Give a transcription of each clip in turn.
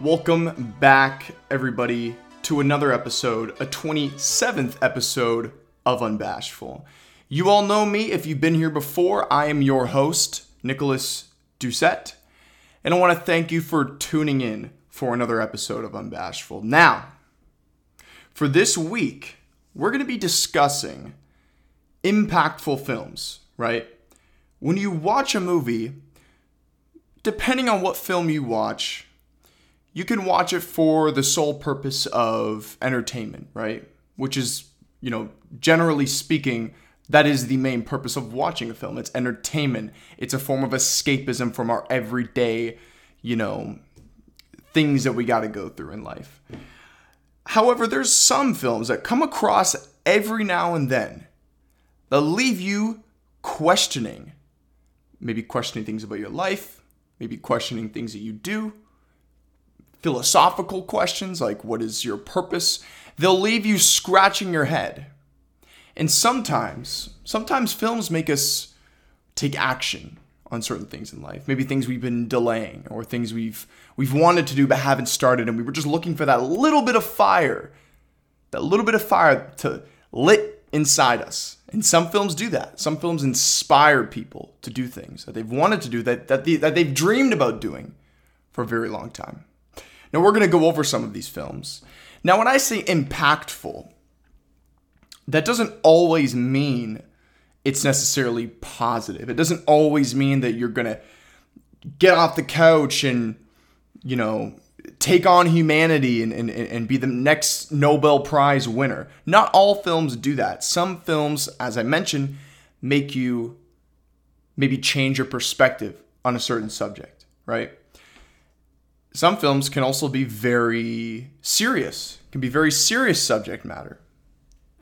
Welcome back, everybody, to another episode, a 27th episode of Unbashful. You all know me if you've been here before. I am your host, Nicholas Doucette, and I want to thank you for tuning in for another episode of Unbashful. Now, for this week, we're going to be discussing impactful films, right? When you watch a movie, depending on what film you watch, you can watch it for the sole purpose of entertainment, right? Which is, you know, generally speaking, that is the main purpose of watching a film. It's entertainment. It's a form of escapism from our everyday, you know, things that we got to go through in life. However, there's some films that come across every now and then that leave you questioning. Maybe questioning things about your life, maybe questioning things that you do, philosophical questions like what is your purpose, they'll leave you scratching your head. And sometimes, sometimes films make us take action on certain things in life. Maybe things we've been delaying or things we've we've wanted to do but haven't started and we were just looking for that little bit of fire. That little bit of fire to lit inside us. And some films do that. Some films inspire people to do things that they've wanted to do that that, they, that they've dreamed about doing for a very long time. Now, we're going to go over some of these films. Now, when I say impactful, that doesn't always mean it's necessarily positive. It doesn't always mean that you're going to get off the couch and, you know, take on humanity and, and, and be the next Nobel Prize winner. Not all films do that. Some films, as I mentioned, make you maybe change your perspective on a certain subject, right? Some films can also be very serious, can be very serious subject matter.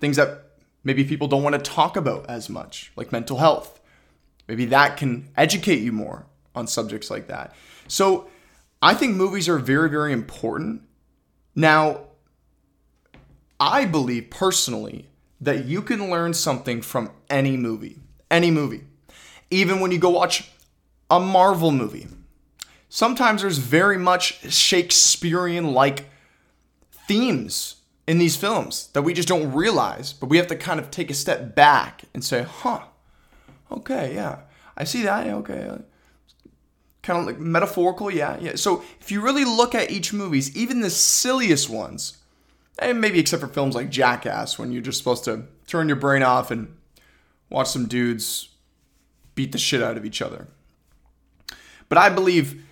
Things that maybe people don't want to talk about as much, like mental health. Maybe that can educate you more on subjects like that. So I think movies are very, very important. Now, I believe personally that you can learn something from any movie, any movie. Even when you go watch a Marvel movie, sometimes there's very much Shakespearean like themes in these films that we just don't realize, but we have to kind of take a step back and say, huh, okay, yeah, I see that, okay. Kind of like metaphorical, yeah, yeah. So if you really look at each movies, even the silliest ones, and maybe except for films like Jackass, when you're just supposed to turn your brain off and watch some dudes beat the shit out of each other. But I believe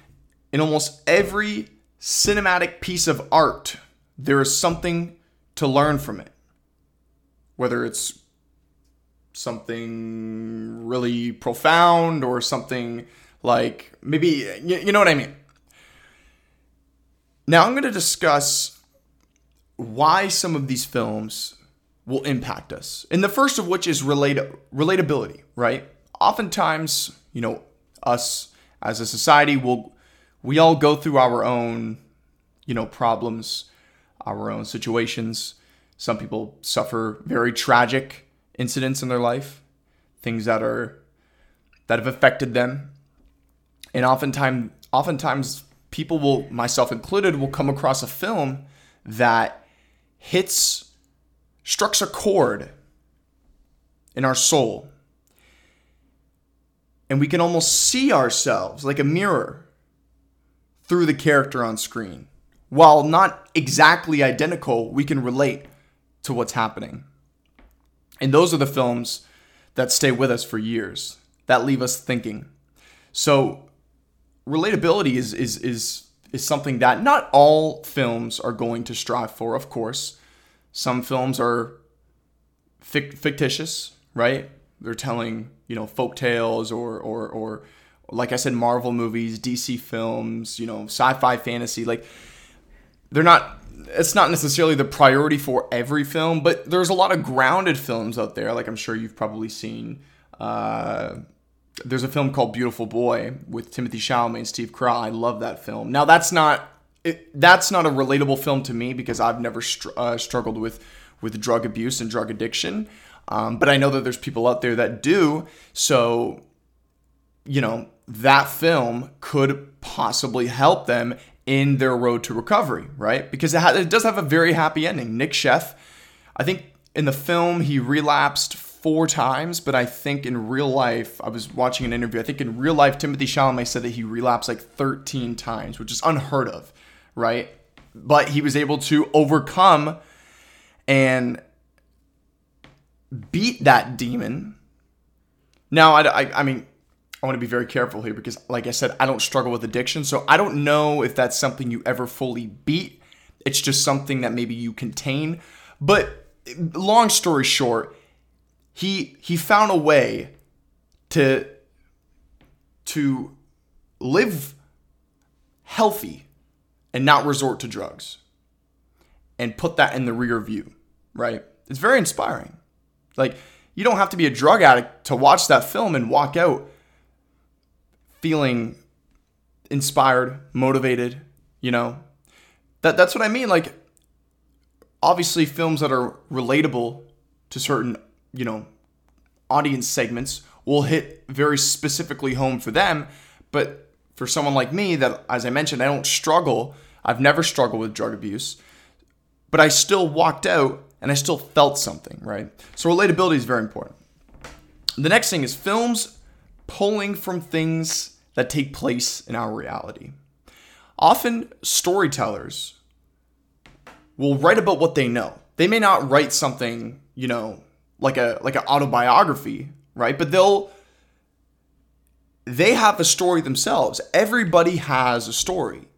in almost every cinematic piece of art, there is something to learn from it. Whether it's something really profound or something like maybe, you know what I mean? Now I'm going to discuss why some of these films will impact us. And the first of which is relate- relatability, right? Oftentimes, you know, us as a society will we all go through our own, you know, problems, our own situations. Some people suffer very tragic incidents in their life, things that are that have affected them. And oftentimes oftentimes people will myself included will come across a film that hits strikes a chord in our soul. And we can almost see ourselves like a mirror through the character on screen. While not exactly identical, we can relate to what's happening. And those are the films that stay with us for years, that leave us thinking. So relatability is is is is something that not all films are going to strive for, of course. Some films are fictitious, right? They're telling, you know, folk tales or or or like I said, Marvel movies, DC films, you know, sci-fi fantasy, like they're not it's not necessarily the priority for every film, but there's a lot of grounded films out there. Like I'm sure you've probably seen. Uh, there's a film called Beautiful Boy with Timothy Chalamet and Steve Carell. I love that film. Now that's not it, that's not a relatable film to me because I've never str- uh, struggled with with drug abuse and drug addiction. Um, but I know that there's people out there that do. So, you know, that film could possibly help them in their road to recovery, right? Because it, ha- it does have a very happy ending. Nick Sheff, I think in the film he relapsed four times, but I think in real life, I was watching an interview. I think in real life, Timothy Chalamet said that he relapsed like 13 times, which is unheard of, right? But he was able to overcome and beat that demon. Now, I, I, I mean, I want to be very careful here because, like I said, I don't struggle with addiction. So I don't know if that's something you ever fully beat. It's just something that maybe you contain. But long story short, he he found a way to to live healthy and not resort to drugs and put that in the rear view, right? It's very inspiring. Like you don't have to be a drug addict to watch that film and walk out feeling inspired, motivated, you know. That that's what I mean like obviously films that are relatable to certain, you know, audience segments will hit very specifically home for them, but for someone like me that as I mentioned, I don't struggle, I've never struggled with drug abuse, but I still walked out and I still felt something, right? So relatability is very important. The next thing is films pulling from things that take place in our reality. Often, storytellers will write about what they know. They may not write something, you know, like a like an autobiography, right? But they'll they have a story themselves. Everybody has a story,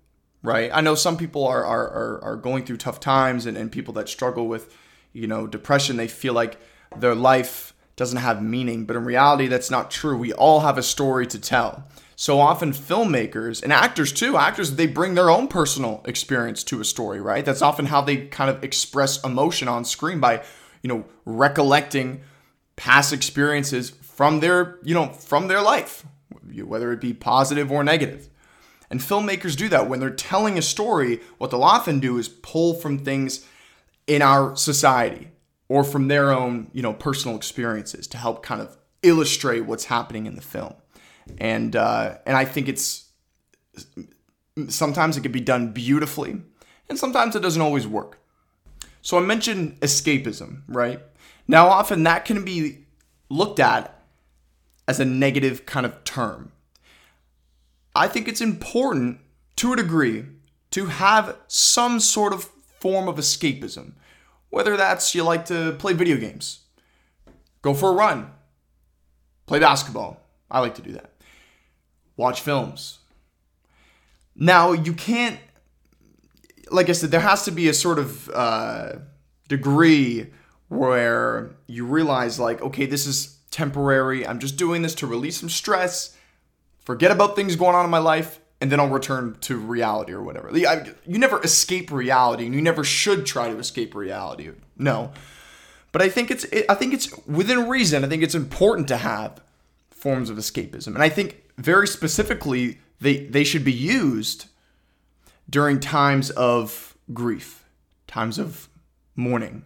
right? I know some people are are, are, are going through tough times and, and people that struggle with, you know, depression, they feel like their life doesn't have meaning. But in reality, that's not true. We all have a story to tell. So often, filmmakers and actors too, actors, they bring their own personal experience to a story, right? That's often how they kind of express emotion on screen by, you know, recollecting past experiences from their, you know, from their life, whether it be positive or negative. And filmmakers do that when they're telling a story. What they'll often do is pull from things in our society or from their own, you know, personal experiences to help kind of illustrate what's happening in the film. And uh, and I think it's sometimes it can be done beautifully, and sometimes it doesn't always work. So I mentioned escapism, right? Now often that can be looked at as a negative kind of term. I think it's important to a degree to have some sort of form of escapism. Whether that's you like to play video games, go for a run, play basketball. I like to do that. Watch films. Now, you can't, like I said, there has to be a sort of uh, degree where you realize, like, okay, this is temporary. I'm just doing this to release some stress, forget about things going on in my life, and then I'll return to reality or whatever. You never escape reality, and you never should try to escape reality. No, but I think it's I think it's within reason. I think it's important to have forms of escapism, and I think very specifically they they should be used during times of grief, times of mourning,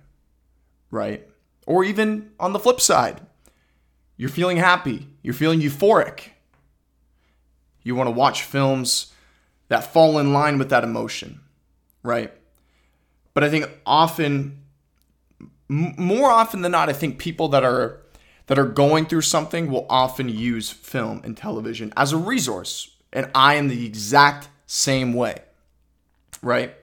right? Or even on the flip side, you're feeling happy, you're feeling euphoric you want to watch films that fall in line with that emotion, right? But I think often, m- more often than not, I think people that are that are going through something will often use film and television as a resource, and I am the exact same way, right?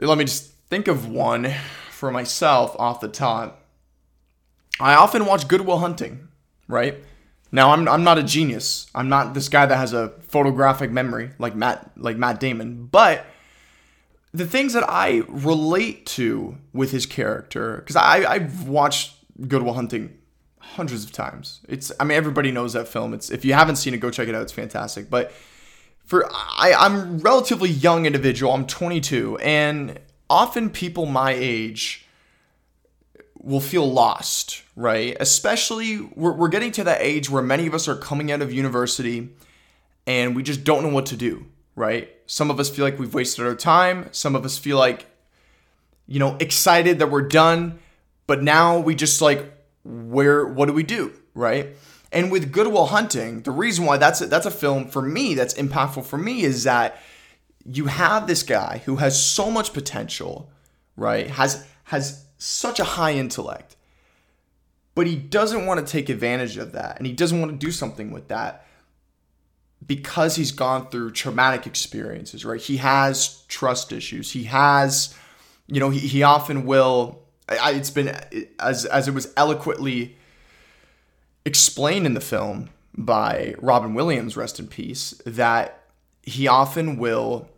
Let me just think of one for myself off the top. I often watch Good Will Hunting, right? Now I'm I'm not a genius. I'm not this guy that has a photographic memory like Matt like Matt Damon, but the things that I relate to with his character, because I I've watched Good Will Hunting hundreds of times. It's I mean everybody knows that film. It's if you haven't seen it, go check it out. It's fantastic. But for I I'm relatively young individual. I'm 22, and often people my age will feel lost, right? Especially, we're, we're getting to that age where many of us are coming out of university and we just don't know what to do, right? Some of us feel like we've wasted our time. Some of us feel like, you know, excited that we're done. But now we just like, where, what do we do, right? And with Good Will Hunting, the reason why that's a, that's a film for me that's impactful for me is that you have this guy who has so much potential, right? Has has such a high intellect, but he doesn't want to take advantage of that and he doesn't want to do something with that because he's gone through traumatic experiences, right? He has trust issues. He has, you know, he, he often will. I, it's been as as it was eloquently explained in the film by Robin Williams, rest in peace, that he often will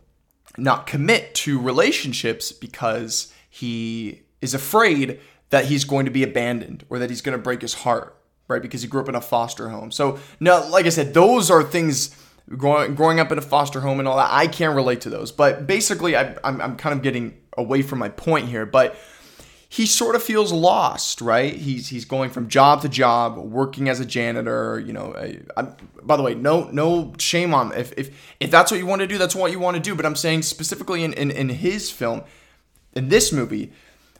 not commit to relationships because he is afraid that he's going to be abandoned or that he's going to break his heart, right? Because he grew up in a foster home. So, now, like I said, those are things growing, growing up in a foster home and all that. I can't relate to those. But basically, I, I'm, I'm kind of getting away from my point here. But he sort of feels lost, right? He's he's going from job to job, working as a janitor. You know, I, I, by the way, no no shame on if if if that's what you want to do, that's what you want to do. But I'm saying specifically in in, in his film, in this movie,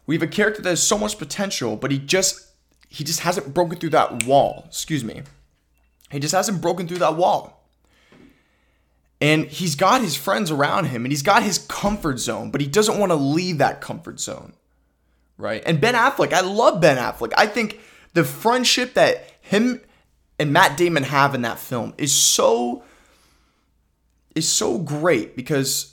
we have a character that has so much potential, but he just he just hasn't broken through that wall. Excuse me, he just hasn't broken through that wall. And he's got his friends around him and he's got his comfort zone, but he doesn't want to leave that comfort zone right? And Ben Affleck, I love Ben Affleck. I think the friendship that him and Matt Damon have in that film is so is so great because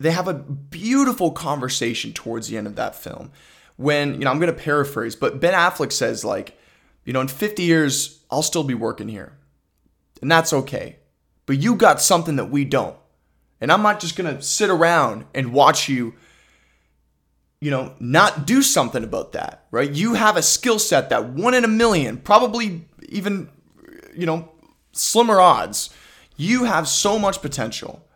they have a beautiful conversation towards the end of that film. When, you know, I'm going to paraphrase, but Ben Affleck says like, you know, in 50 years I'll still be working here. And that's okay. But you got something that we don't. And I'm not just going to sit around and watch you you know, not do something about that, right? You have a skill set that one in a million, probably even, you know, slimmer odds. You have so much potential.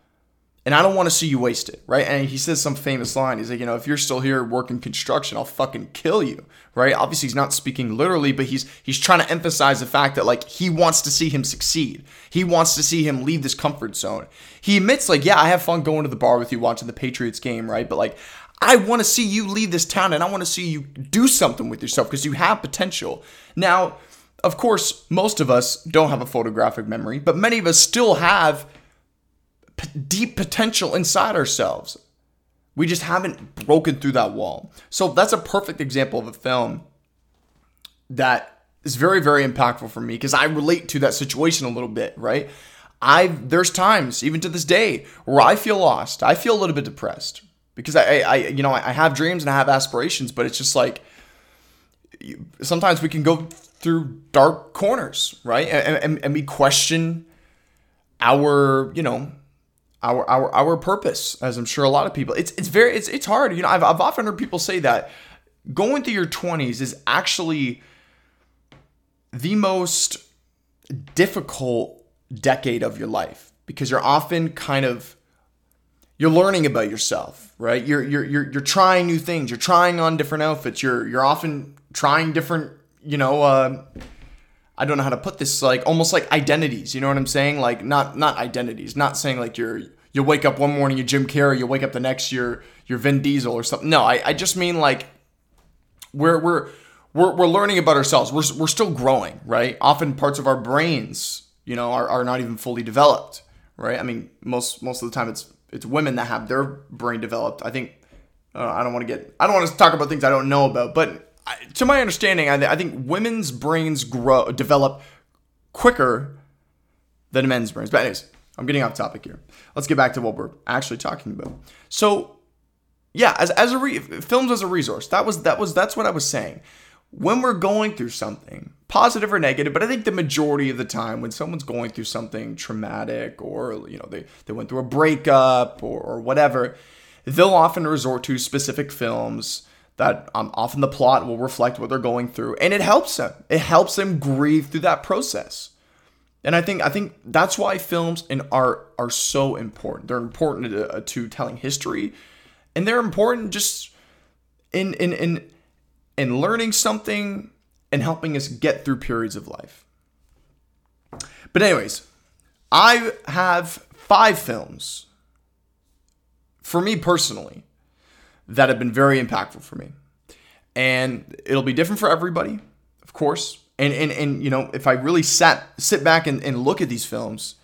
And I don't want to see you waste it, right? And he says some famous line. He's like, you know, if you're still here working construction, I'll fucking kill you, right? Obviously, he's not speaking literally, but he's he's trying to emphasize the fact that like he wants to see him succeed. He wants to see him leave this comfort zone. He admits like, yeah, I have fun going to the bar with you, watching the Patriots game, right? But like, I want to see you leave this town and I want to see you do something with yourself because you have potential. Now, of course, most of us don't have a photographic memory, but many of us still have p- deep potential inside ourselves. We just haven't broken through that wall. So that's a perfect example of a film that is very, very impactful for me because I relate to that situation a little bit, right? I there's times, even to this day, where I feel lost. I feel a little bit depressed, because I, I you know I have dreams and I have aspirations, but it's just like sometimes we can go through dark corners, right? And, and, and we question our you know our our our purpose, as I'm sure a lot of people. It's it's very it's it's hard. You know, I've I've often heard people say that going through your 20s is actually the most difficult decade of your life because you're often kind of you're learning about yourself, right? You're you're you're you're trying new things. You're trying on different outfits. You're you're often trying different, you know, uh, I don't know how to put this, like almost like identities. You know what I'm saying? Like not not identities. Not saying like you're you wake up one morning you're Jim Carrey, you wake up the next year you're Vin Diesel or something. No, I, I just mean like we're we're we're, we're learning about ourselves. We're, we're still growing, right? Often parts of our brains, you know, are, are not even fully developed, right? I mean, most most of the time it's it's women that have their brain developed. I think uh, I don't want to get I don't want to talk about things I don't know about, but I, to my understanding, I, I think women's brains grow develop quicker than men's brains. But anyways, I'm getting off topic here. Let's get back to what we're actually talking about. So, yeah, as, as a re- films as a resource, that was that was that's what I was saying. When we're going through something, positive or negative, but I think the majority of the time when someone's going through something traumatic or you know they, they went through a breakup or, or whatever, they'll often resort to specific films that um, often the plot will reflect what they're going through and it helps them. It helps them grieve through that process. And I think I think that's why films and art are so important. They're important to, uh, to telling history, and they're important just in in in in learning something and helping us get through periods of life. But, anyways, I have five films for me personally that have been very impactful for me. And it'll be different for everybody, of course. And and and you know, if I really sat sit back and, and look at these films,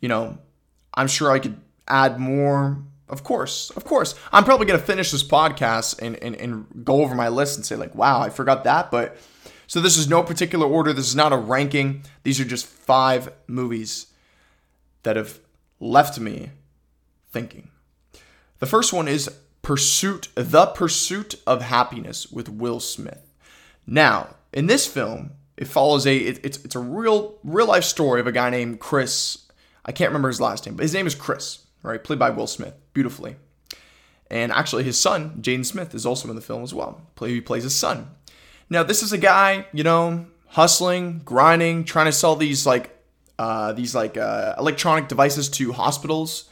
you know, I'm sure I could add more Of course, of course. I'm probably gonna finish this podcast and, and, and go over my list and say, like, wow, I forgot that. But so this is no particular order. This is not a ranking. These are just five movies that have left me thinking. The first one is Pursuit, The Pursuit of Happyness with Will Smith. Now, in this film, it follows a it, it's it's a real real life story of a guy named Chris. I can't remember his last name, but his name is Chris, right? Played by Will Smith, beautifully. And actually, his son, Jaden Smith, is also in the film as well. Play he plays his son. Now, this is a guy, you know, hustling, grinding, trying to sell these like uh, these like uh, electronic devices to hospitals,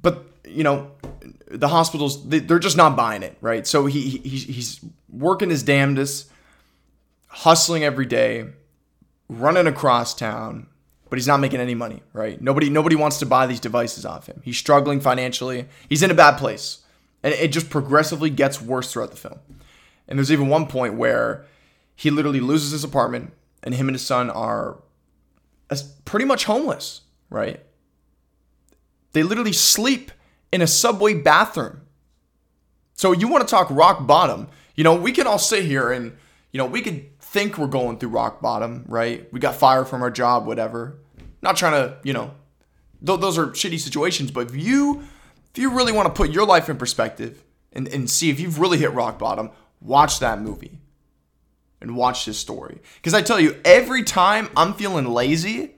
but you know, the hospitals they, are just not buying it, right? So he, he he's working his damnedest, hustling every day, running across town, but he's not making any money, right? Nobody nobody wants to buy these devices off him. He's struggling financially. He's in a bad place. And it just progressively gets worse throughout the film. And there's even one point where he literally loses his apartment and him and his son are uh, pretty much homeless, right? They literally sleep in a subway bathroom. So you want to talk rock bottom. You know, we can all sit here and, you know, we could think we're going through rock bottom, right? We got fired from our job, whatever. Not trying to, you know, th- those are shitty situations, but if you if you really want to put your life in perspective and, and see if you've really hit rock bottom, watch that movie and watch this story. Because I tell you, every time I'm feeling lazy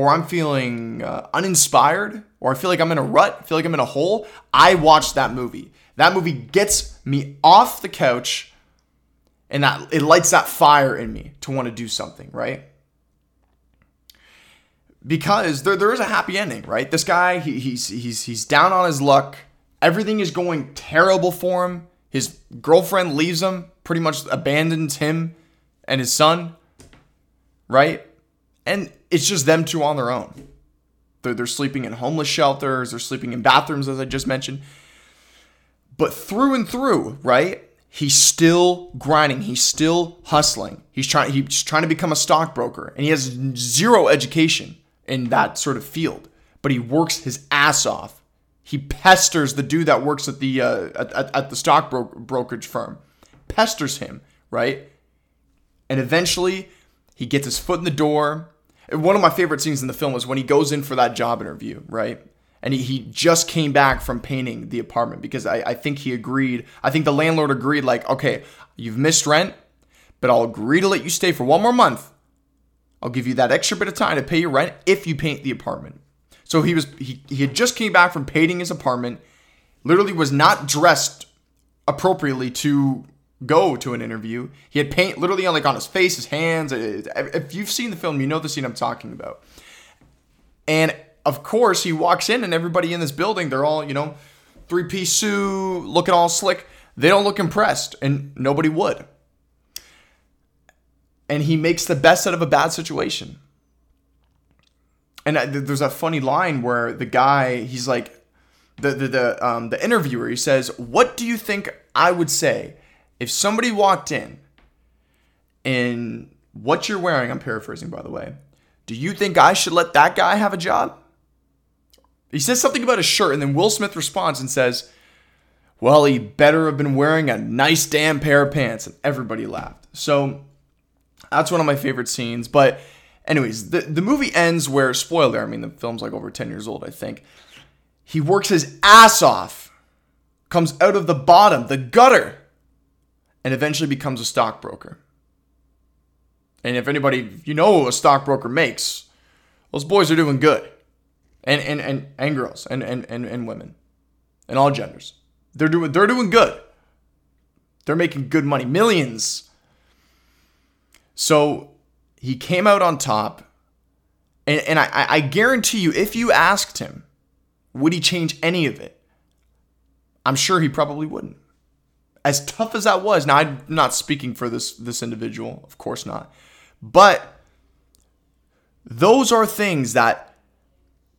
or I'm feeling uh, uninspired or I feel like I'm in a rut, feel like I'm in a hole, I watch that movie. That movie gets me off the couch and that it lights that fire in me to want to do something, right? Because there, there is a happy ending, right? This guy, he, he's he's he's down on his luck. Everything is going terrible for him. His girlfriend leaves him, pretty much abandons him and his son, right? And it's just them two on their own. They're, they're sleeping in homeless shelters, they're sleeping in bathrooms, as I just mentioned. But through and through, right? He's still grinding. He's still hustling. He's trying. He's trying to become a stockbroker, and he has zero education in that sort of field. But he works his ass off he pesters the dude that works at the uh, at, at the stock bro- brokerage firm, pesters him, right? And eventually, he gets his foot in the door. One of my favorite scenes in the film is when he goes in for that job interview, right? And he, he just came back from painting the apartment because I, I think he agreed. I think the landlord agreed, like, okay, you've missed rent, but I'll agree to let you stay for one more month. I'll give you that extra bit of time to pay your rent if you paint the apartment. So he was he, he had just came back from painting his apartment, literally was not dressed appropriately to go to an interview. He had paint literally on like on his face, his hands. If you've seen the film, you know the scene I'm talking about. And of course, he walks in and everybody in this building, they're all, you know, three-piece suit, looking all slick. They don't look impressed and nobody would. And he makes the best out of a bad situation and there's a funny line where the guy he's like the the the um the interviewer he says what do you think I would say if somebody walked in in what you're wearing I'm paraphrasing by the way do you think I should let that guy have a job? He says something about a shirt and then Will Smith responds and says well he better have been wearing a nice damn pair of pants. And everybody laughed. So that's one of my favorite scenes. But Anyways, the, the movie ends where, spoiler, I mean, the film's like over 10 years old, I think. He works his ass off, comes out of the bottom, the gutter, and eventually becomes a stockbroker. And if anybody, you know a stockbroker makes, those boys are doing good. And, and, and, and girls and, and, and, and women and all genders. They're doing, they're doing good. They're making good money, millions. So he came out on top. And, and I, I guarantee you, if you asked him, would he change any of it? I'm sure he probably wouldn't. As tough as that was, now I'm not speaking for this this individual, of course not. But those are things that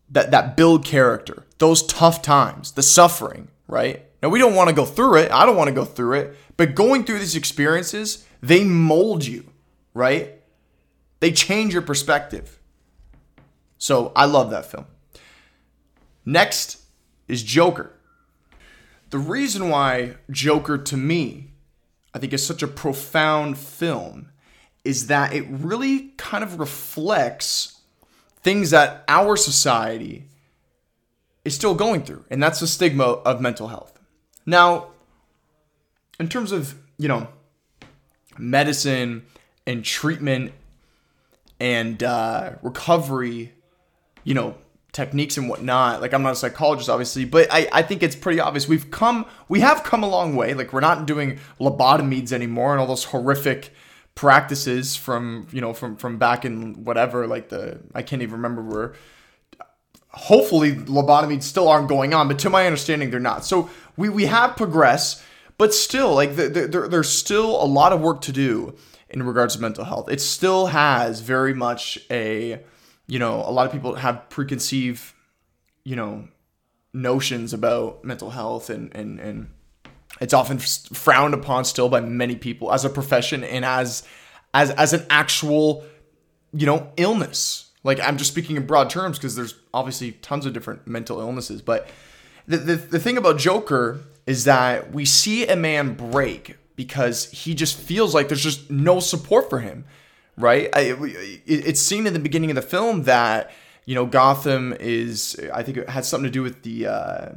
that that build character. Those tough times, the suffering, right? Now we don't want to go through it. I don't want to go through it, but going through these experiences, they mold you, right? They change your perspective. So I love that film. Next is Joker. The reason why Joker to me, I think, is such a profound film is that it really kind of reflects things that our society is still going through, and that's the stigma of mental health. Now, in terms of, you know, medicine and treatment and uh, recovery, you know, techniques and whatnot. Like I'm not a psychologist, obviously, but I, I think it's pretty obvious. We've come, we have come a long way. Like we're not doing lobotomies anymore and all those horrific practices from you know from from back in whatever like the I can't even remember where. Hopefully, lobotomies still aren't going on, but to my understanding, they're not. So we we have progressed, but still, like the, the, there, there's still a lot of work to do in regards to mental health. It still has very much a you know, a lot of people have preconceived, you know, notions about mental health and and and it's often frowned upon still by many people as a profession and as as as an actual, you know, illness. Like I'm just speaking in broad terms because there's obviously tons of different mental illnesses, but the, the the thing about Joker is that we see a man break because he just feels like there's just no support for him right? I, it, it's seen in the beginning of the film that you know Gotham is. I think it had something to do with the. Uh,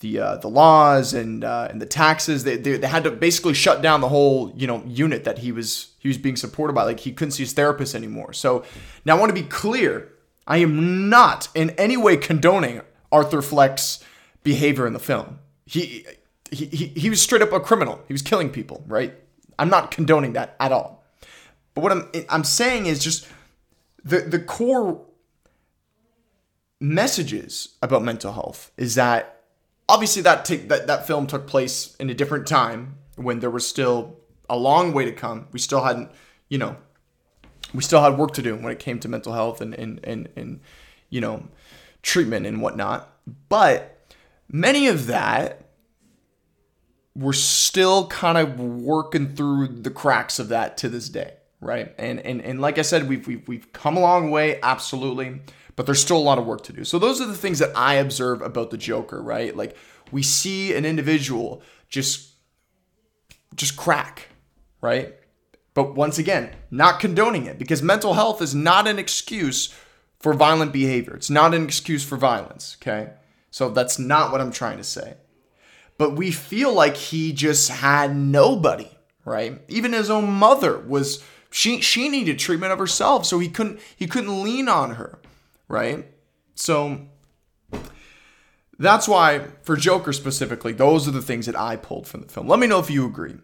the, uh, the laws and uh, and the taxes they, they, they had to basically shut down the whole you know unit that he was he was being supported by like he couldn't see his therapist anymore so now I want to be clear I am not in any way condoning Arthur Fleck's behavior in the film he he, he, he was straight up a criminal he was killing people right I'm not condoning that at all but what I'm I'm saying is just the the core messages about mental health is that obviously that take that that film took place in a different time when there was still a long way to come. We still hadn't, you know, we still had work to do when it came to mental health and and and, and you know treatment and whatnot. But many of that we're still kind of working through the cracks of that to this day right? And and and like I said, we've we've, we've come a long way, absolutely, but there's still a lot of work to do. So those are the things that I observe about the Joker, right? Like we see an individual just just crack, right? But once again, not condoning it because mental health is not an excuse for violent behavior. It's not an excuse for violence, okay? So that's not what I'm trying to say. But we feel like he just had nobody, right? Even his own mother was she she needed treatment of herself, so he couldn't he couldn't lean on her, right? So that's why for Joker specifically, those are the things that I pulled from the film. Let me know if you agree.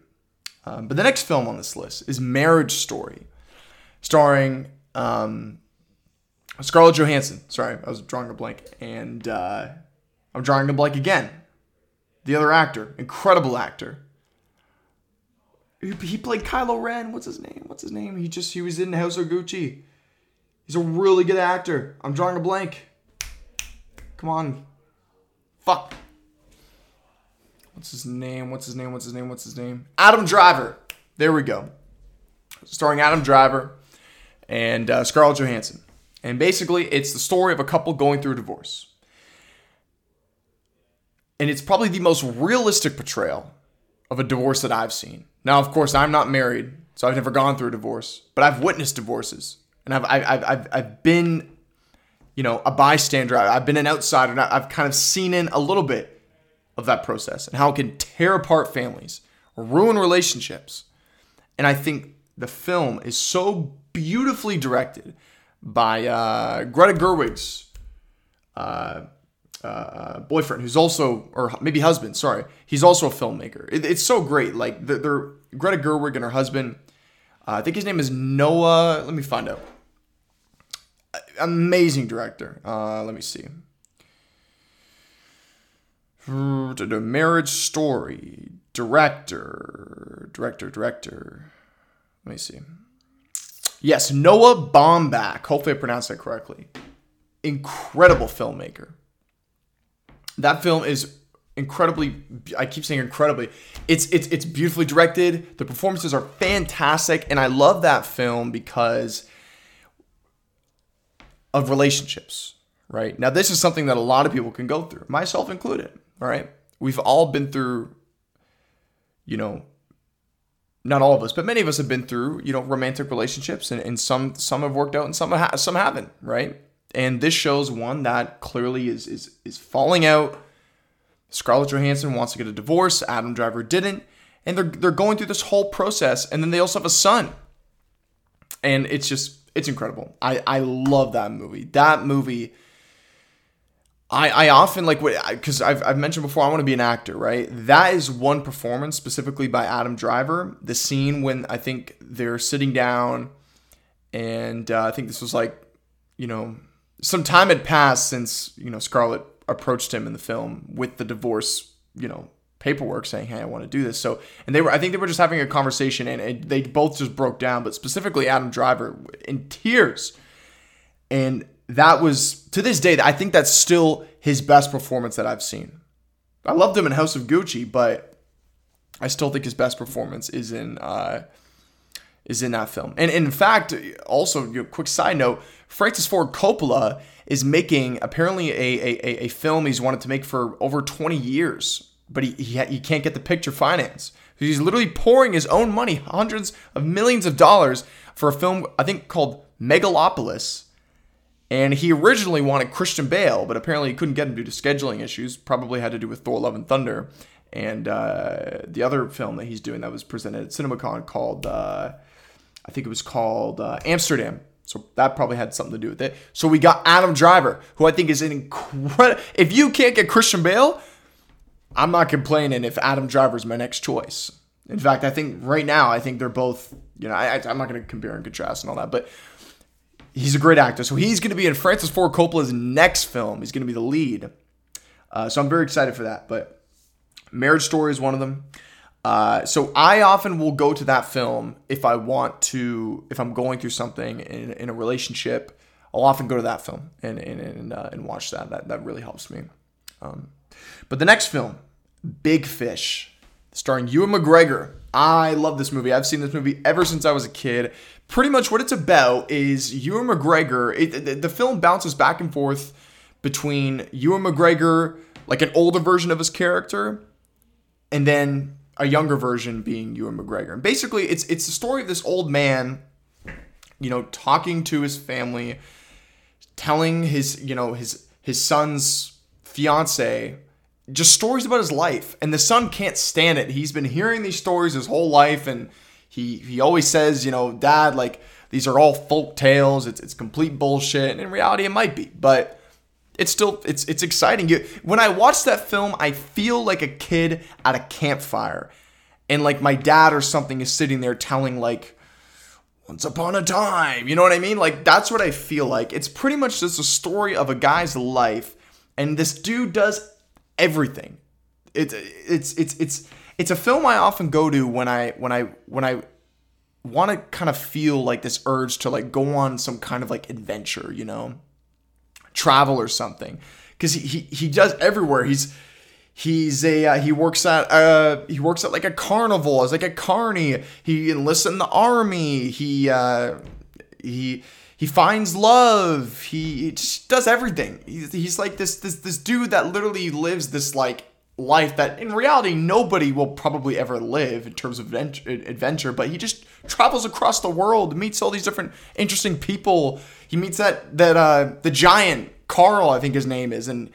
Um, but the next film on this list is Marriage Story, starring um, Scarlett Johansson. Sorry, I was drawing a blank, and uh, I'm drawing a blank again. The other actor, incredible actor, he played Kylo Ren. What's his name? What's his name? He just he was in House of Gucci. He's a really good actor. I'm drawing a blank. Come on. Fuck. What's his name? What's his name? What's his name? What's his name? Adam Driver. There we go. Starring Adam Driver and uh, Scarlett Johansson. And basically, it's the story of a couple going through a divorce. And it's probably the most realistic portrayal of a divorce that I've seen. Now, of course, I'm not married, so I've never gone through a divorce, but I've witnessed divorces, and I've I've I've, I've been, you know, a bystander. I've been an outsider, and I've kind of seen in a little bit of that process and how it can tear apart families, ruin relationships, and I think the film is so beautifully directed by uh, Greta Gerwig's. Uh, uh, boyfriend who's also or maybe husband sorry. He's also a filmmaker. It, it's so great. Like they're, greta gerwig and her husband uh, i think his name is noah let me find out. Amazing director. Uh, let me see. The marriage story director director director. Let me see. Yes noah baumbach. Hopefully i pronounced that correctly. Incredible filmmaker that film is incredibly I keep saying incredibly. It's it's it's beautifully directed. The performances are fantastic and I love that film because of relationships, right? Now, this is something that a lot of people can go through, myself included, all right? We've all been through, you know, not all of us, but many of us have been through, you know, romantic relationships, and, and some some have worked out and some ha- some haven't, right? And this shows one that clearly is is is falling out. Scarlett Johansson wants to get a divorce. Adam Driver didn't, and they're they're going through this whole process, and then they also have a son, and it's just it's incredible. I I love that movie. That movie. I, I often like because I've, I've mentioned before I want to be an actor right that is one performance specifically by Adam Driver the scene when I think they're sitting down and uh, I think this was like you know some time had passed since you know Scarlett approached him in the film with the divorce you know paperwork saying hey I want to do this so and they were I think they were just having a conversation and, they both just broke down but specifically Adam Driver in tears and that was to this day I think that's still his best performance that I've seen. I loved him in House of Gucci, but I still think his best performance is in uh, is in that film. And, in fact, also you know, quick side note, Francis Ford Coppola is making apparently a, a, a film he's wanted to make for over 20 years, but he, he, he can't get the picture finance. He's literally pouring his own money, hundreds of millions of dollars, for a film I think called Megalopolis, and he originally wanted Christian Bale, but apparently he couldn't get him due to scheduling issues. Probably had to do with Thor: Love and Thunder, and uh, the other film that he's doing that was presented at CinemaCon called, uh, I think it was called uh, Amsterdam. So that probably had something to do with it. So we got Adam Driver, who I think is an incredible. If you can't get Christian Bale, I'm not complaining if Adam Driver is my next choice. In fact, I think right now, I think they're both. You know, I, I'm not going to compare and contrast and all that, but he's a great actor. So he's going to be in Francis Ford Coppola's next film. He's going to be the lead. Uh, so I'm very excited for that. But Marriage Story is one of them. Uh, so I often will go to that film if I want to, if I'm going through something in, in a relationship. I'll often go to that film and and and, uh, and watch that. That that really helps me. Um, but the next film, Big Fish, starring Ewan McGregor. I love this movie. I've seen this movie ever since I was a kid pretty much what it's about is Ewan McGregor. It, the, the film bounces back and forth between Ewan McGregor, like an older version of his character, and then a younger version being Ewan McGregor. And basically, it's it's the story of this old man, you know, talking to his family, telling his you know his his son's fiance just stories about his life, and the son can't stand it. He's been hearing these stories his whole life, and he he always says, you know, Dad, like these are all folk tales. It's it's complete bullshit. And in reality, it might be, but it's still it's it's exciting. You, when I watch that film, I feel like a kid at a campfire, and like my dad or something is sitting there telling like. Once upon a time, you know what I mean? Like that's what I feel like. It's pretty much just a story of a guy's life, and this dude does everything. It's it's it's it's it's a film I often go to when I when I when I want to kind of feel like this urge to like go on some kind of like adventure, you know, travel or something. Because he, he he does everywhere. He's he's a uh, he works at uh he works at like a carnival as like a carny. He enlists in the army. He uh he he finds love. He, he just does everything. He's, he's like this this this dude that literally lives this like life that in reality nobody will probably ever live in terms of adventure but he just travels across the world meets all these different interesting people. He meets that that uh the giant karl i think his name is and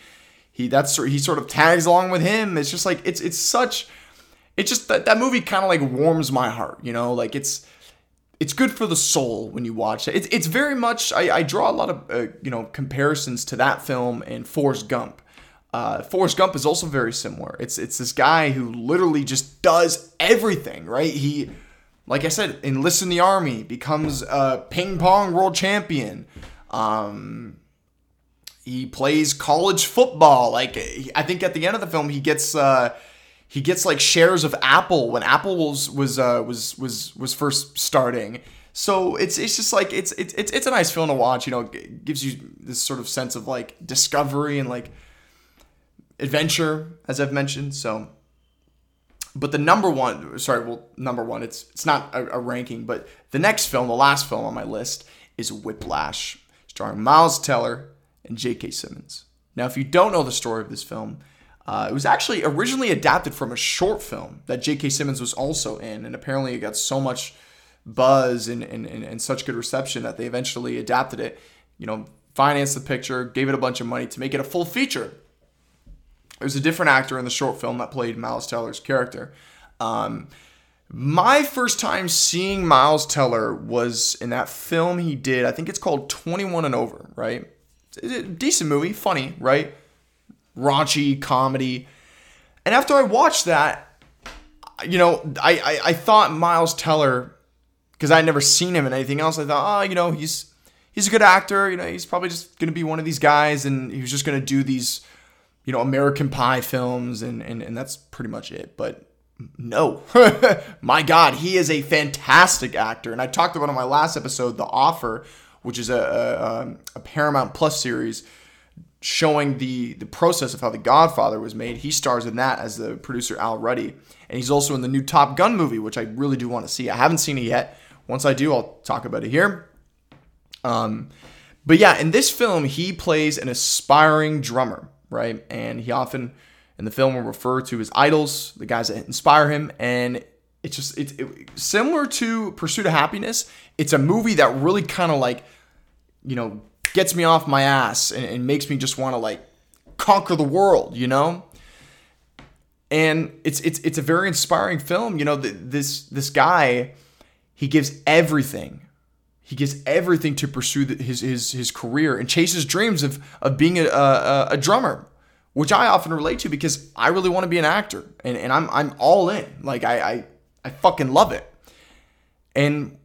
he that's he sort of tags along with him. It's just like it's it's such it's just that that movie kind of like warms my heart you know? Like it's it's good for the soul when you watch it. It's, it's very much I, I draw a lot of uh, you know comparisons to that film and Forrest Gump uh, Forrest Gump is also very similar. It's it's this guy who literally just does everything, right? He, like I said, enlists in the army, becomes a ping pong world champion. Um, he plays college football. Like I think at the end of the film, he gets uh, he gets like shares of Apple when Apple was was uh, was was was first starting. So it's it's just like it's it's it's a nice film to watch. You know, it gives you this sort of sense of like discovery and like adventure, as I've mentioned. So, but the number one, sorry, well, number one, it's it's not a, a ranking, but the next film, the last film on my list, is Whiplash, starring Miles Teller, and J.K. Simmons. Now, if you don't know the story of this film, uh, it was actually originally adapted from a short film that J.K. Simmons was also in, and apparently it got so much buzz and, and, and, and such good reception that they eventually adapted it, you know, financed the picture, gave it a bunch of money to make it a full feature. There's a different actor in the short film that played Miles Teller's character. Um, my first time seeing Miles Teller was in that film he did. I think it's called 21 and Over, right? decent movie, funny, right? Raunchy comedy. And after I watched that, you know, I, I, I thought Miles Teller, because I'd never seen him in anything else, I thought, oh, you know, he's he's a good actor. You know, he's probably just gonna be one of these guys, and he was just gonna do these, you know, American Pie films, and and, and that's pretty much it. But no, my God, he is a fantastic actor, and I talked about on my last episode, The Offer, which is a, a, um, a Paramount Plus series showing the the process of how The Godfather was made. He stars in that as the producer Al Ruddy, and he's also in the new Top Gun movie, which I really do want to see. I haven't seen it yet. Once I do, I'll talk about it here. Um, but yeah, in this film, he plays an aspiring drummer, right? And he often in the film will refer to his idols, the guys that inspire him, and it's just it's it, similar to Pursuit of Happyness. It's a movie that really kind of like, you know, gets me off my ass and, and makes me just want to like conquer the world, you know. And it's it's it's a very inspiring film. You know, this this guy, he gives everything. He gives everything to pursue his his his career and chases dreams of of being a, a, a drummer which I often relate to because I really want to be an actor and, and I'm I'm all in. Like I, I I fucking love it. And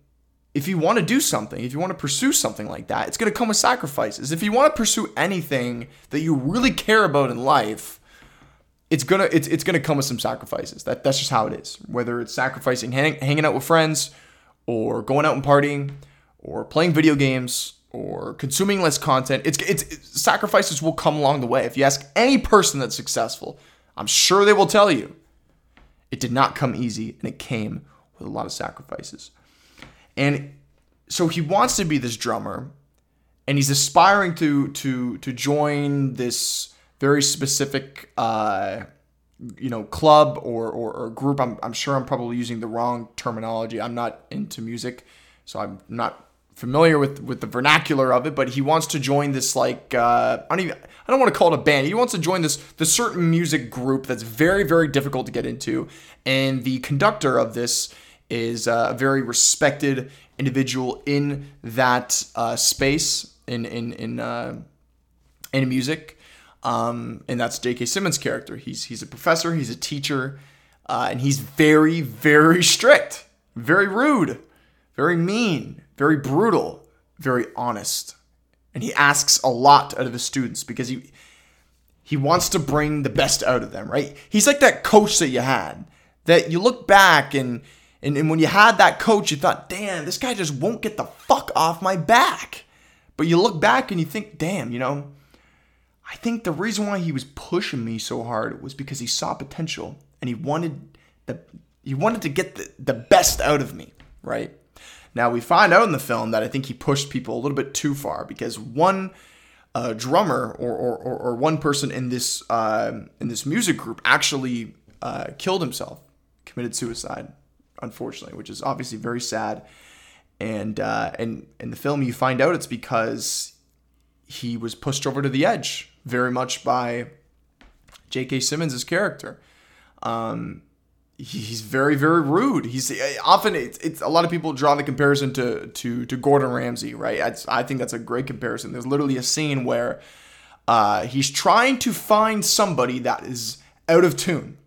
if you want to do something, if you want to pursue something like that, it's going to come with sacrifices. If you want to pursue anything that you really care about in life, it's gonna it's, it's gonna come with some sacrifices. That that's just how it is. Whether it's sacrificing hang, hanging out with friends, or going out and partying, or playing video games, or consuming less content, it's, it's it's sacrifices will come along the way. If you ask any person that's successful, I'm sure they will tell you it did not come easy, and it came with a lot of sacrifices. And so he wants to be this drummer, and he's aspiring to to to join this very specific uh, you know club or, or, or group. I'm, I'm sure I'm probably using the wrong terminology. I'm not into music, so I'm not familiar with with the vernacular of it, but he wants to join this like uh, I don't even I don't want to call it a band. He wants to join this this certain music group that's very very difficult to get into, and the conductor of this is a very respected individual in that uh, space in in in uh, in music, um, and that's J.K. Simmons' character. He's he's a professor, he's a teacher, uh, and he's very very strict, very rude, very mean very brutal, very honest. And he asks a lot out of his students because he he wants to bring the best out of them, right? He's like that coach that you had that you look back and and, and when you had that coach, you thought, damn, this guy just won't get the fuck off my back. But you look back and you think, damn, you know, I think the reason why he was pushing me so hard was because he saw potential and he wanted the he wanted to get the, the best out of me, right? Now we find out in the film that I think he pushed people a little bit too far because one uh, drummer or, or, or, one person in this uh, in this music group actually uh, killed himself, committed suicide, unfortunately, which is obviously very sad. And uh, and in the film, you find out it's because he was pushed over to the edge very much by J.K. Simmons' character. Um, he's very very rude. He's uh, often it's, it's a lot of people draw the comparison to to to Gordon Ramsay, right? It's, I think that's a great comparison. There's literally a scene where uh, he's trying to find somebody that is out of tune.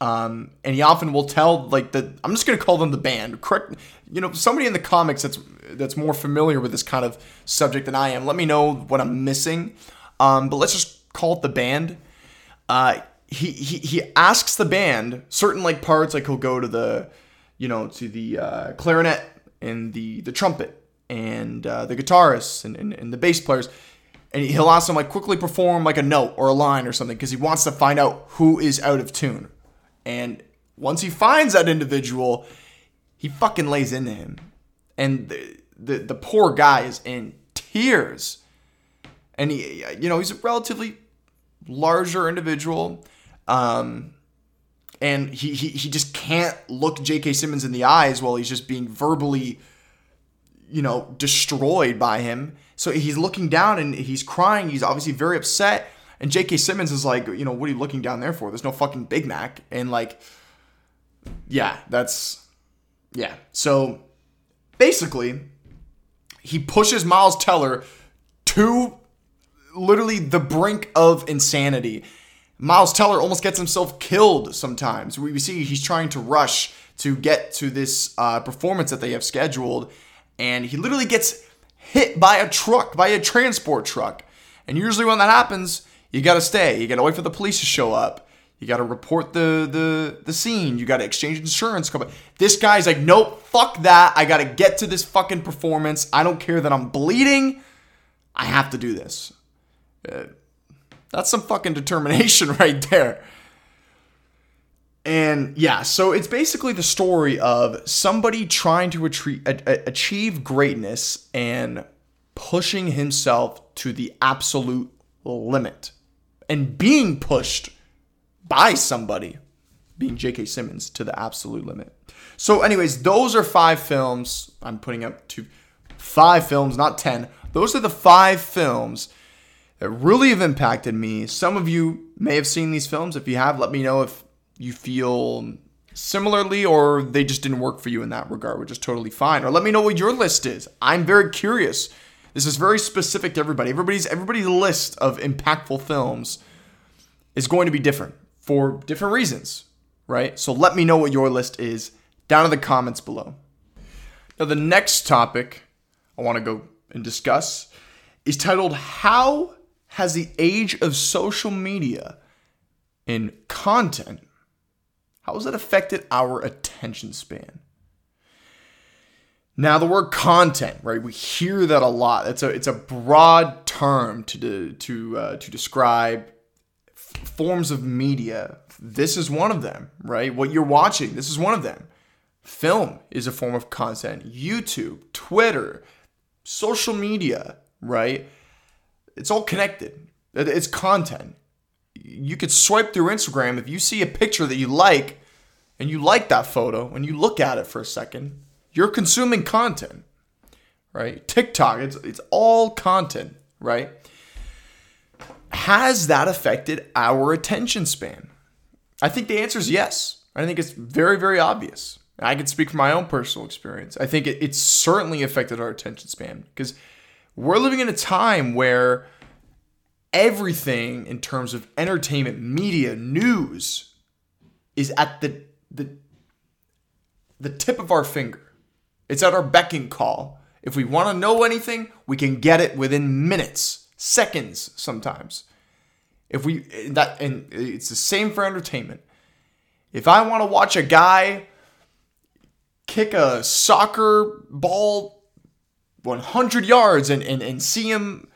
Um, and he often will tell like the I'm just gonna call them the band. Correct, you know, somebody in the comics that's that's more familiar with this kind of subject than I am. Let me know what I'm missing. Um, but let's just call it the band. Uh, he, he he asks the band certain like parts like he'll go to the you know to the uh, clarinet and the the trumpet and uh, the guitarists and, and, and the bass players. And he'll ask them like quickly perform like a note or a line or something because he wants to find out who is out of tune. And once he finds that individual he fucking lays into him. And the the, the poor guy is in tears. And he, you know, he's a relatively larger individual. Um, and he, he, he just can't look J.K. Simmons in the eyes while he's just being verbally, you know, destroyed by him. So he's looking down and he's crying. He's obviously very upset. And J.K. Simmons is like, you know, what are you looking down there for? There's no fucking Big Mac. And like, yeah, that's, yeah. So basically, he pushes Miles Teller to literally the brink of insanity. Miles Teller almost gets himself killed sometimes. We see he's trying to rush to get to this uh, performance that they have scheduled, and he literally gets hit by a truck, by a transport truck. And usually when that happens, you gotta stay. You gotta wait for the police to show up. You gotta report the the the scene. You gotta exchange insurance company. This guy's like, nope, fuck that. I gotta get to this fucking performance. I don't care that I'm bleeding. I have to do this. Uh, that's some fucking determination right there. And yeah, so it's basically the story of somebody trying to achieve greatness and pushing himself to the absolute limit and being pushed by somebody, being J.K. Simmons, to the absolute limit. So, anyways, those are five films. I'm putting up to five films, not 10. Those are the five films that really have impacted me. Some of you may have seen these films. If you have, let me know if you feel similarly or they just didn't work for you in that regard, which is totally fine. Or let me know what your list is. I'm very curious. This is very specific to everybody. Everybody's everybody's list of impactful films is going to be different for different reasons, right? So let me know what your list is down in the comments below. Now the next topic I want to go and discuss is titled How has the age of social media and content how has it affected our attention span? Now the word content right we hear that a lot. It's a it's a broad term to to uh, to describe f- forms of media. This is one of them right? What you're watching this is one of them. Film is a form of content. Youtube twitter social media right it's all connected. It's content. You could swipe through Instagram if you see a picture that you like and you like that photo and you look at it for a second, you're consuming content. Right? TikTok, it's it's all content, right? Has that affected our attention span? I think the answer is yes. I think it's very, very obvious. I can speak from my own personal experience. I think it, it's certainly affected our attention span because we're living in a time where everything in terms of entertainment, media, news is at the the the tip of our finger. It's at our beck and call. If we want to know anything, we can get it within minutes, seconds sometimes. If we that and it's the same for entertainment. If I want to watch a guy kick a soccer ball 100 yards and, and, and see him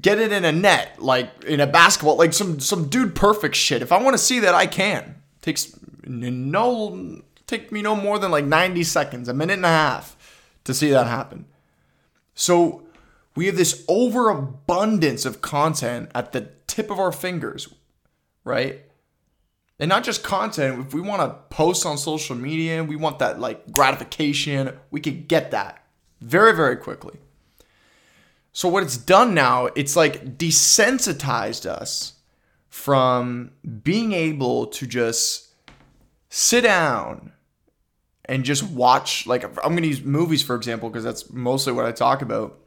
get it in a net, like in a basketball, like some some dude perfect shit. If I want to see that, I can. Takes no take me no more than like 90 seconds, a minute and a half to see that happen. So we have this overabundance of content at the tip of our fingers, right? And not just content, if we want to post on social media, we want that like gratification, we could get that very, very quickly. So, what it's done now, it's like desensitized us from being able to just sit down and just watch. Like, I'm going to use movies, for example, because that's mostly what I talk about.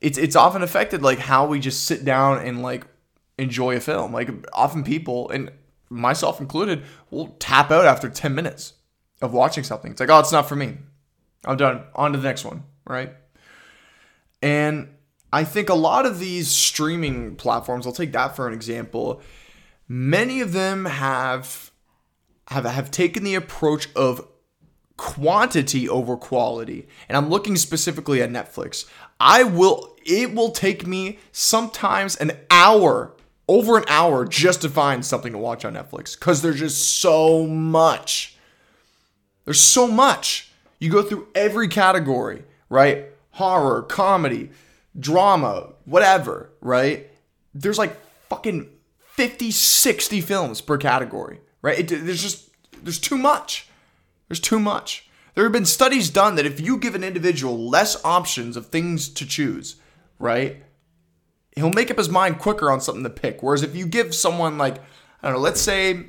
It's, it's often affected like how we just sit down and like enjoy a film. Like often people, and myself included, will tap out after 10 minutes of watching something. It's like, oh, it's not for me. I'm done. On to the next one, right? And I think a lot of these streaming platforms, I'll take that for an example, many of them have have have taken the approach of quantity over quality. And I'm looking specifically at Netflix. I will it will take me sometimes an hour, over an hour just to find something to watch on Netflix cuz there's just so much. There's so much. You go through every category, right? Horror, comedy, drama, whatever, right? There's like fucking 50, 60 films per category, right? It, there's just, there's too much. There's too much. There have been studies done that if you give an individual less options of things to choose, right, he'll make up his mind quicker on something to pick. Whereas if you give someone like, I don't know, let's say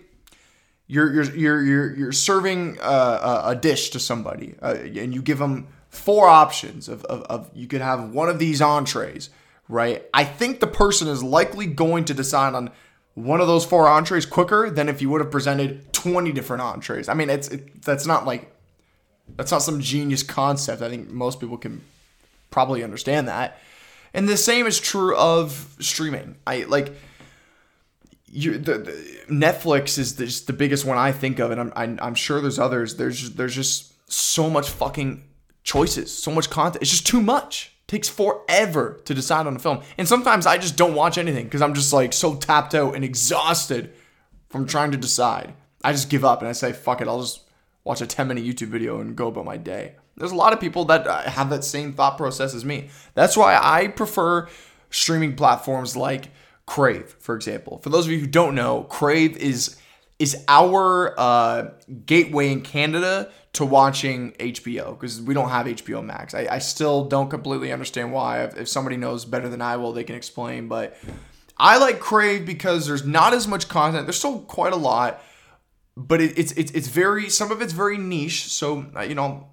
you're you're you're you're, you're serving a, a dish to somebody uh, and you give them four options of, of, of you could have one of these entrees, right? I think the person is likely going to decide on one of those four entrees quicker than if you would have presented 20 different entrees. I mean, it's it, that's not like that's not some genius concept. I think most people can probably understand that. And the same is true of streaming. I like you the, the Netflix is just the biggest one I think of, and I'm I, i am sure there's others. There's there's just so much fucking choices, so much content. It's just too much. It takes forever to decide on a film, and sometimes I just don't watch anything because I'm just like so tapped out and exhausted from trying to decide. I just give up and I say fuck it. I'll just watch a 10 minute YouTube video and go about my day. There's a lot of people that uh, have that same thought process as me. That's why I prefer streaming platforms like Crave, for example. For those of you who don't know, Crave is is our uh, gateway in Canada to watching HBO because we don't have HBO Max. I, I, still don't completely understand why. If, if somebody knows better than I will, they can explain. But I like Crave because there's not as much content. There's still quite a lot, but it, it's it's it's very some of it's very niche. So uh, you know,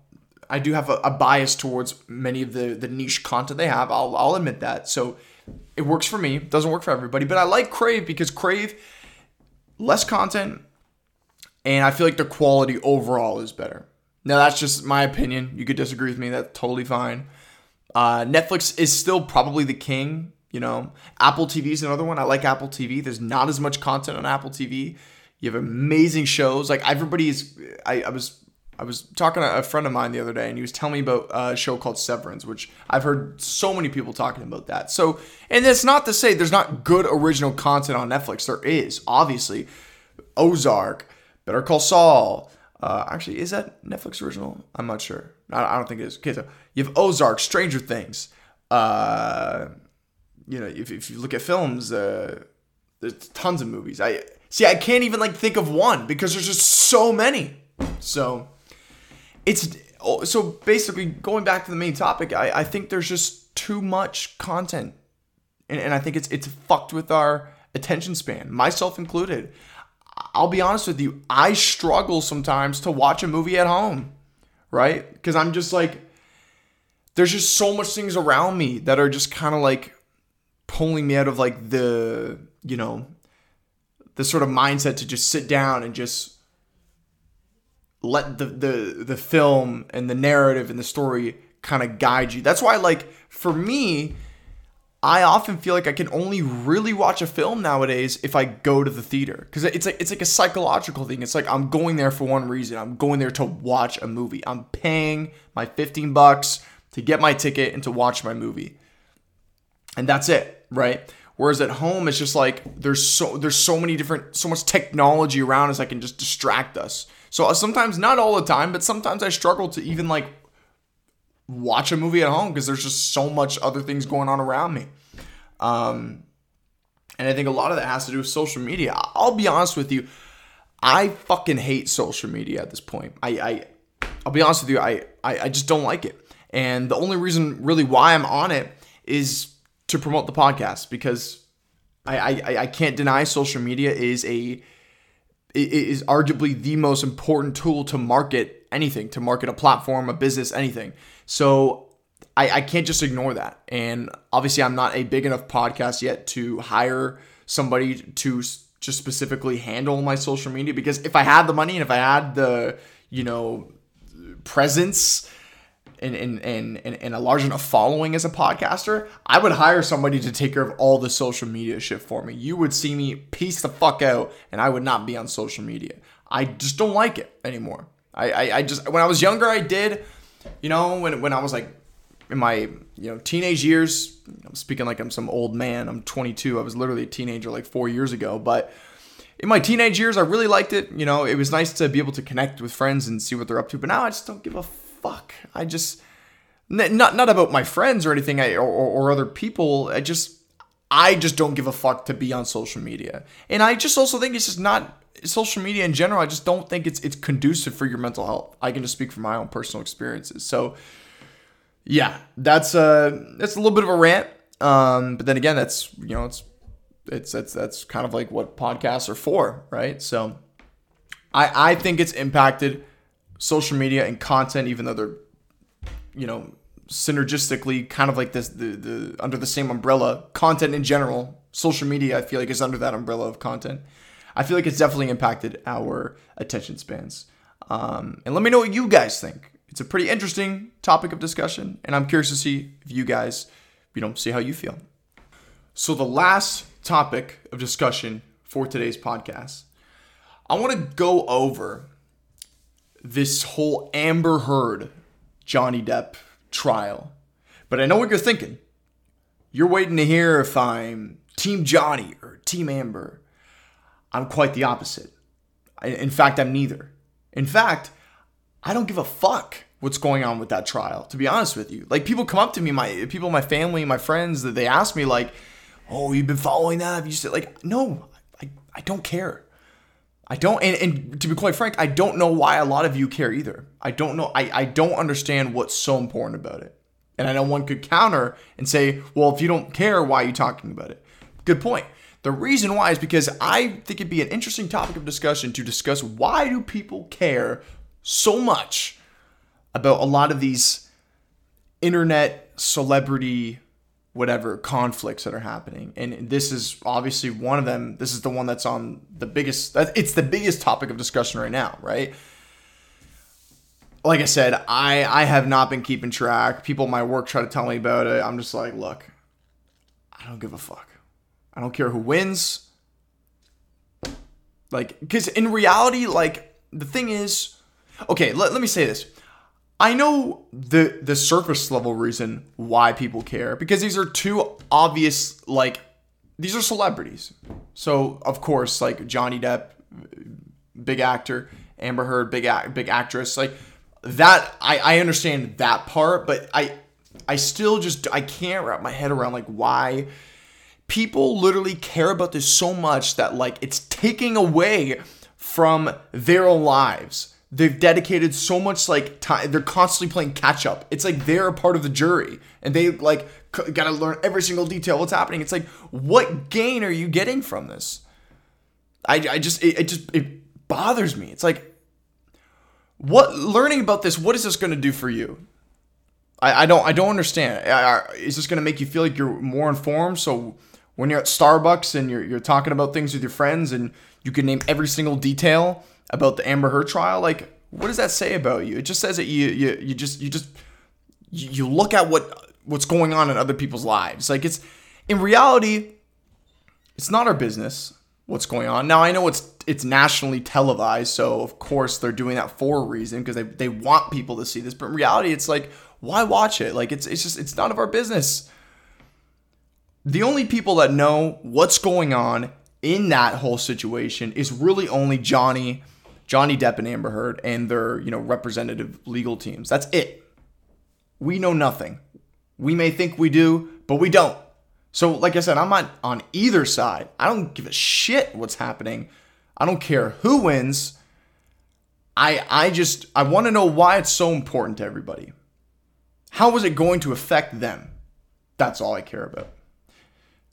I do have a, a bias towards many of the the niche content they have. I'll I'll admit that. So it works for me. Doesn't work for everybody, but I like Crave because Crave less content and I feel like the quality overall is better. Now that's just my opinion. You could disagree with me. That's totally fine. Uh, Netflix is still probably the king. You know, Apple TV is another one. I like Apple TV. There's not as much content on Apple TV. You have amazing shows. Like everybody is. I, I was I was talking to a friend of mine the other day, and he was telling me about a show called Severance, which I've heard so many people talking about that. So, and it's not to say there's not good original content on Netflix. There is, obviously. Ozark, Better Call Saul. Uh, actually, is that Netflix original? I'm not sure. I, I don't think it is. Okay, so you have Ozark, Stranger Things. Uh, you know, if, if you look at films, uh, there's tons of movies. I see. I can't even like think of one because there's just so many. So it's oh, so basically going back to the main topic. I, I think there's just too much content, and, and I think it's it's fucked with our attention span, myself included. I'll be honest with you, I struggle sometimes to watch a movie at home, right? Because I'm just like, there's just so much things around me that are just kind of like pulling me out of like the, you know, the sort of mindset to just sit down and just let the the the film and the narrative and the story kind of guide you. That's why like for me, I often feel like I can only really watch a film nowadays if I go to the theater because it's like it's like a psychological thing. It's like I'm going there for one reason. I'm going there to watch a movie. I'm paying my 15 bucks to get my ticket and to watch my movie. And that's it, right? Whereas at home it's just like there's so there's so many different so much technology around us that can just distract us. So uh, sometimes, not all the time, but sometimes I struggle to even like watch a movie at home because there's just so much other things going on around me. Um, and I think a lot of that has to do with social media. I'll be honest with you, I fucking hate social media at this point. I, I I'll be honest with you, I, I, I just don't like it. And the only reason really why I'm on it is to promote the podcast because I, I, I can't deny social media is a is arguably the most important tool to market anything, to market a platform, a business, anything. So I, I can't just ignore that. And obviously, I'm not a big enough podcast yet to hire somebody to just specifically handle my social media because if I had the money and if I had the, you know, presence and, and, and, and, a large enough following as a podcaster, I would hire somebody to take care of all the social media shit for me. You would see me piece the fuck out and I would not be on social media. I just don't like it anymore. I, I, I just, when I was younger, I did, you know, when, when I was like in my, you know, teenage years, I'm speaking like I'm some old man. I'm 22. I was literally a teenager like four years ago. But in my teenage years, I really liked it. You know, it was nice to be able to connect with friends and see what they're up to. But now I just don't give a fuck. I just not not about my friends or anything I, or, or other people. I just I just don't give a fuck to be on social media, and I just also think it's just not social media in general. I just don't think it's it's conducive for your mental health. I can just speak from my own personal experiences. So yeah, that's uh that's a little bit of a rant. Um, but then again, that's you know it's it's that's that's kind of like what podcasts are for, right? So I I think it's impacted social media and content, even though they're you know synergistically kind of like this the, the under the same umbrella content in general social media i feel like is under that umbrella of content. I feel like it's definitely impacted our attention spans. Um, and let me know what you guys think. It's a pretty interesting topic of discussion and i'm curious to see if you guys you know see how you feel. So the last topic of discussion for today's podcast i want to go over this whole amber heard johnny depp trial. But I know what you're thinking. You're waiting to hear if I'm Team Johnny or Team Amber. I'm quite the opposite. in fact, I'm neither. In fact, I don't give a fuck what's going on with that trial, to be honest with you. Like, people come up to me, my people, my family, my friends, that they ask me, like, oh, you've been following that? Have you said, like, no, I, I don't care. I don't, and, and to be quite frank, I don't know why a lot of you care either. I don't know. I, I don't understand what's so important about it. And I know one could counter and say, well, if you don't care, why are you talking about it? Good point. The reason why is because I think it'd be an interesting topic of discussion to discuss why do people care so much about a lot of these internet celebrity whatever conflicts that are happening. And this is obviously one of them. This is the one that's on the biggest it's the biggest topic of discussion right now right? Like i said i i have not been keeping track. People at my work try to tell me about it. I'm just like look i don't give a fuck. I don't care who wins. Like because in reality like the thing is okay let, let me say this I know the the surface level reason why people care because these are two obvious like these are celebrities. So of course, like Johnny Depp, big actor, Amber Heard, big big actress, like that. I I understand that part, but I I still just I can't wrap my head around like why people literally care about this so much that like it's taking away from their lives they've dedicated so much like time they're constantly playing catch up. It's like they're a part of the jury and they like c- gotta learn every single detail what's happening. It's like what gain are you getting from this? I, I just it, it just it bothers me. It's like what learning about this what is this going to do for you? I, I don't i don't understand. Is this going to make you feel like you're more informed? So when you're at starbucks and you're, you're talking about things with your friends and you can name every single detail about the Amber Heard trial, like what does that say about you? It just says that you you you just you just you look at what what's going on in other people's lives. Like it's in reality, it's not our business what's going on. Now I know it's it's nationally televised, so of course they're doing that for a reason because they, they want people to see this. But in reality, it's like, why watch it? Like it's it's just it's none of our business. The only people that know what's going on in that whole situation is really only Johnny Johnny Depp and Amber Heard and their, you know, representative legal teams. That's it. We know nothing. We may think we do, but we don't. So, like I said, I'm not on either side. I don't give a shit what's happening. I don't care who wins. I I just I want to know why it's so important to everybody. How is it going to affect them? That's all I care about.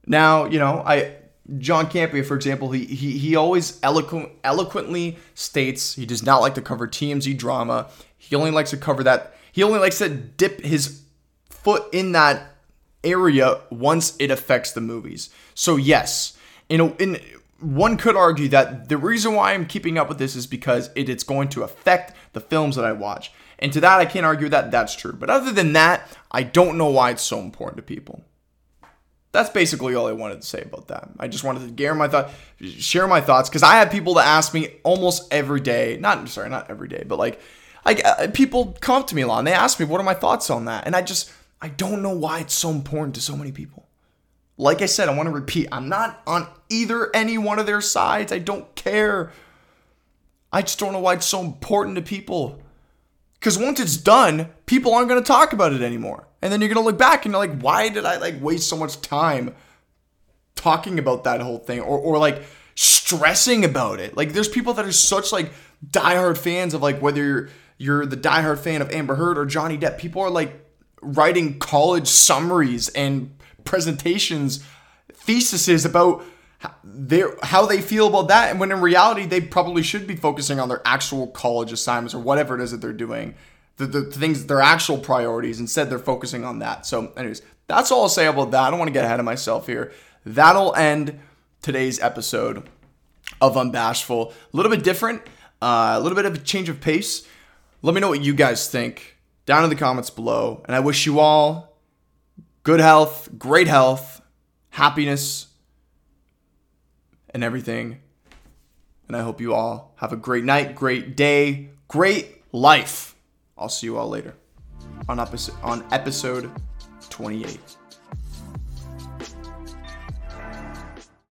Now, you know, I John Campea, for example, he he, he always eloquent, eloquently states he does not like to cover TMZ drama. He only likes to cover that. He only likes to dip his foot in that area once it affects the movies. So yes, you know, in one could argue that the reason why I'm keeping up with this is because it, it's going to affect the films that I watch. And to that, I can't argue that that's true. But other than that, I don't know why it's so important to people that's basically all I wanted to say about that. I just wanted to share my thought, share my thoughts because I have people that ask me almost every day. Not sorry, not every day, but like, like uh, people come to me a lot and they ask me what are my thoughts on that, and I just I don't know why it's so important to so many people. Like I said, I want to repeat, I'm not on either any one of their sides. I don't care. I just don't know why it's so important to people. Because once it's done, people aren't going to talk about it anymore. And then you're going to look back and you're like, why did I like waste so much time talking about that whole thing or, or like stressing about it? Like there's people that are such like diehard fans of like whether you're you're the diehard fan of Amber Heard or Johnny Depp. People are like writing college summaries and presentations, theses about their how they feel about that and when in reality they probably should be focusing on their actual college assignments or whatever it is that they're doing the, the, things their actual priorities instead they're focusing on that. So anyways that's all i'll say about that. I don't want to get ahead of myself here. That'll end today's episode of unbashful. A little bit different uh, a little bit of a change of pace. Let me know what you guys think down in the comments below and i wish you all good health great health happiness and everything. And I hope you all have a great night, great day, great life. I'll see you all later on episode on episode 28.